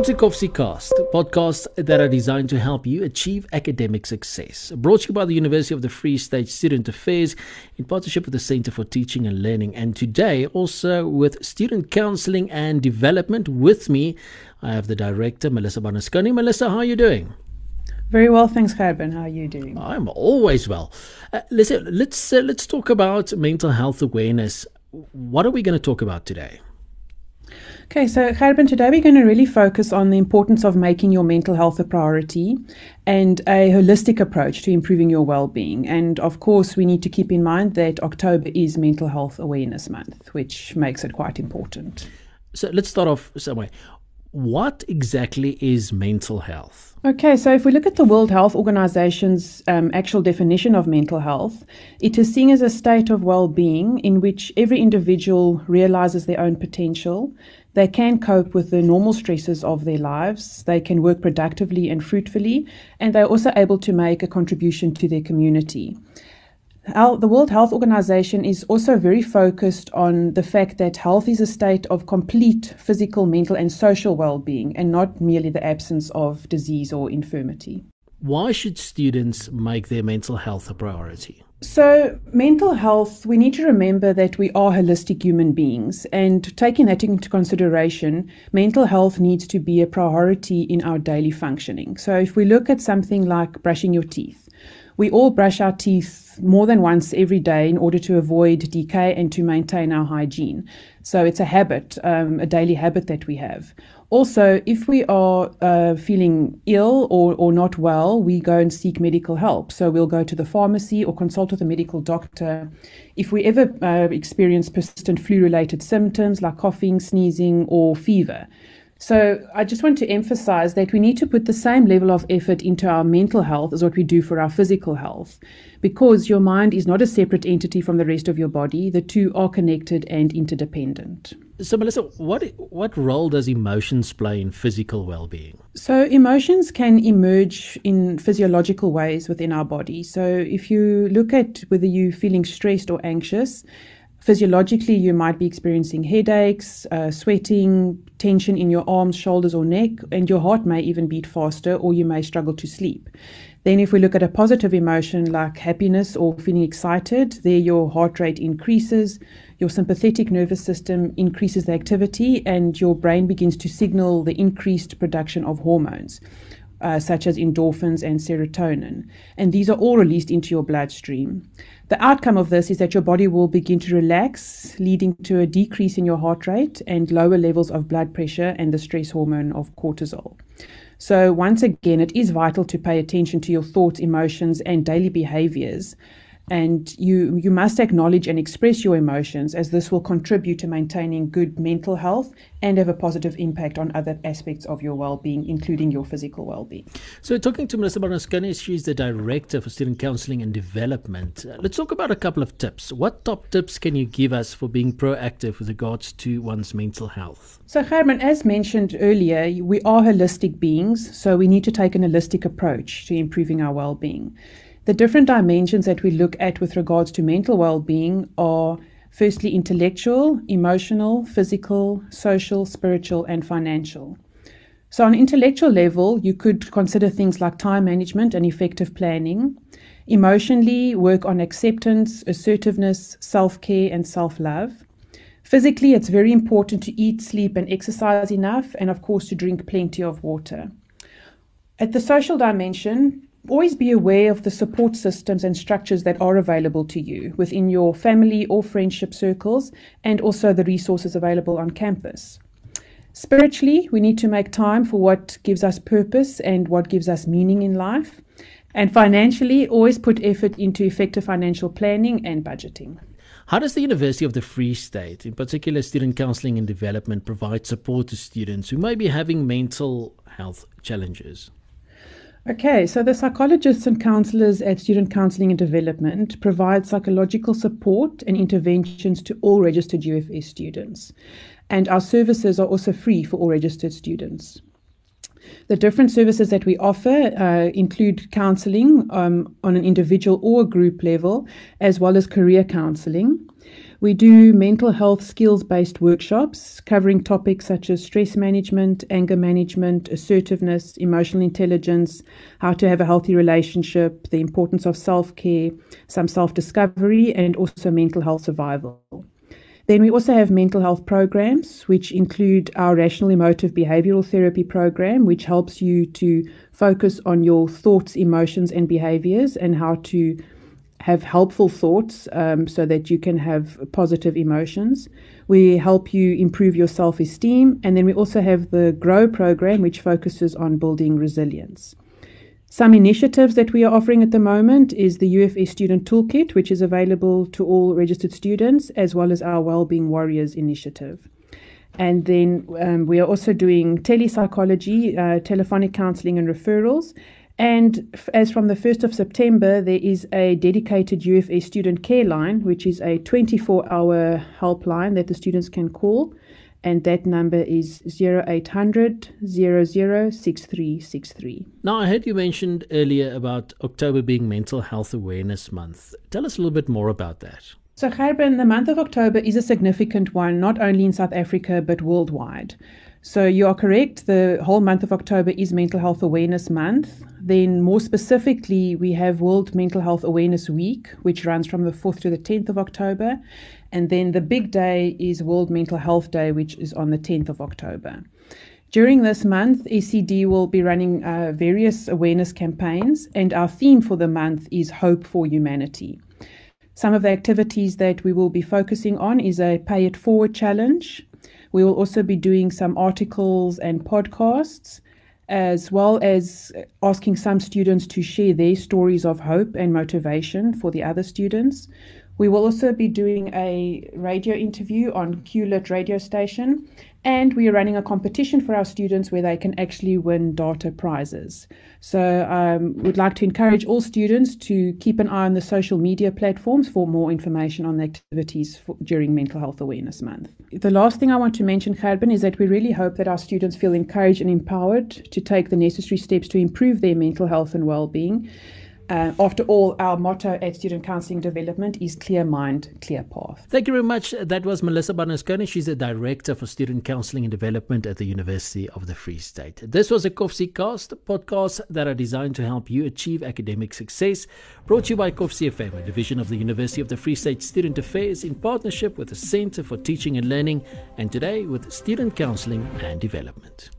Welcome to Kovsie Cast, podcasts that are designed to help you achieve academic success. Brought to you by the University of the Free State Student Affairs in partnership with the Center for Teaching and Learning. And today, also with Student Counseling and Development. With me, I have the director, Melissa Barnaschone. Melissa, how are you doing? Very well, thanks, Gerben. How are you doing? I'm always well. Uh, listen, let's uh, let's talk about mental health awareness. What are we going to talk about today? Okay, so Gerben, today we're going to really focus on the importance of making your mental health a priority and a holistic approach to improving your well-being. And of course, we need to keep in mind that October is Mental Health Awareness Month, which makes it quite important. So let's start off somewhere. What exactly is mental health? Okay, so if we look at the World Health Organization's um, actual definition of mental health, it is seen as a state of well being in which every individual realizes their own potential they can cope with the normal stresses of their lives. They can work productively and fruitfully, and they're also able to make a contribution to their community. The World Health Organization is also very focused on the fact that health is a state of complete physical, mental, and social well being, and not merely the absence of disease or infirmity. Why should students make their mental health a priority? So, mental health, we need to remember that we are holistic human beings. And taking that into consideration, mental health needs to be a priority in our daily functioning. So, if we look at something like brushing your teeth, we all brush our teeth more than once every day in order to avoid decay and to maintain our hygiene. So, it's a habit, um, a daily habit that we have. Also, if we are uh, feeling ill or, or not well, we go and seek medical help. So we'll go to the pharmacy or consult with a medical doctor. If we ever uh, experience persistent flu related symptoms like coughing, sneezing, or fever, so I just want to emphasize that we need to put the same level of effort into our mental health as what we do for our physical health because your mind is not a separate entity from the rest of your body. The two are connected and interdependent. So Melissa, what what role does emotions play in physical well-being? So emotions can emerge in physiological ways within our body. So if you look at whether you're feeling stressed or anxious, Physiologically, you might be experiencing headaches, uh, sweating, tension in your arms, shoulders, or neck, and your heart may even beat faster, or you may struggle to sleep. Then, if we look at a positive emotion like happiness or feeling excited, there your heart rate increases, your sympathetic nervous system increases the activity, and your brain begins to signal the increased production of hormones. Uh, such as endorphins and serotonin. And these are all released into your bloodstream. The outcome of this is that your body will begin to relax, leading to a decrease in your heart rate and lower levels of blood pressure and the stress hormone of cortisol. So, once again, it is vital to pay attention to your thoughts, emotions, and daily behaviors and you you must acknowledge and express your emotions as this will contribute to maintaining good mental health and have a positive impact on other aspects of your well-being including your physical well-being. So talking to melissa Barnaschone, she's the director for student counseling and development. Uh, let's talk about a couple of tips. What top tips can you give us for being proactive with regards to one's mental health? So Gerben, as mentioned earlier we are holistic beings so we need to take an holistic approach to improving our well-being the different dimensions that we look at with regards to mental well being are firstly intellectual, emotional, physical, social, spiritual, and financial. So, on intellectual level, you could consider things like time management and effective planning. Emotionally, work on acceptance, assertiveness, self care, and self love. Physically, it's very important to eat, sleep, and exercise enough, and of course, to drink plenty of water. At the social dimension, always be aware of the support systems and structures that are available to you within your family or friendship circles, and also the resources available on campus. Spiritually, we need to make time for what gives us purpose and what gives us meaning in life. And financially, always put effort into effective financial planning and budgeting. How does the University of the Free State, in particular Student Counseling and Development, provide support to students who may be having mental health challenges? Okay, so the psychologists and counselors at Student Counseling and Development provide psychological support and interventions to all registered UFS students. And our services are also free for all registered students. The different services that we offer uh, include counseling um, on an individual or group level, as well as career counseling. We do mental health skills based workshops covering topics such as stress management, anger management, assertiveness, emotional intelligence, how to have a healthy relationship, the importance of self care, some self discovery, and also mental health survival. Then we also have mental health programs, which include our rational emotive behavioral therapy program, which helps you to focus on your thoughts, emotions, and behaviors and how to have helpful thoughts um, so that you can have positive emotions. We help you improve your self esteem. And then we also have the GROW program, which focuses on building resilience. Some initiatives that we are offering at the moment is the UFS Student Toolkit, which is available to all registered students, as well as our Wellbeing Warriors initiative. And then um, we are also doing telepsychology, uh, telephonic counseling, and referrals. And f- as from the 1st of September, there is a dedicated UFS student care line, which is a 24 hour helpline that the students can call and that number is 0800 006363. Now, I heard you mentioned earlier about October being Mental Health Awareness Month. Tell us a little bit more about that. So, Gerben, the month of October is a significant one, not only in South Africa, but worldwide. So, you are correct. The whole month of October is Mental Health Awareness Month. Then, more specifically, we have World Mental Health Awareness Week, which runs from the 4th to the 10th of October. And then the big day is World Mental Health Day, which is on the 10th of October. During this month, SCD will be running uh, various awareness campaigns, and our theme for the month is Hope for Humanity. Some of the activities that we will be focusing on is a Pay It Forward challenge. We will also be doing some articles and podcasts, as well as asking some students to share their stories of hope and motivation for the other students. We will also be doing a radio interview on QLIT radio station, and we are running a competition for our students where they can actually win data prizes. So, um, we'd like to encourage all students to keep an eye on the social media platforms for more information on the activities for, during Mental Health Awareness Month. The last thing I want to mention, Gerben, is that we really hope that our students feel encouraged and empowered to take the necessary steps to improve their mental health and well-being. Uh, after all, our motto at Student Counselling Development is Clear Mind, Clear Path. Thank you very much. That was Melissa Barnaschone. She's the Director for Student Counselling and Development at the University of the Free State. This was a Kovsie Cast, podcasts that are designed to help you achieve academic success. Brought to you by Kovsie FM, a division of the University of the Free State Student Affairs in partnership with the Centre for Teaching and Learning, and today with Student Counselling and Development.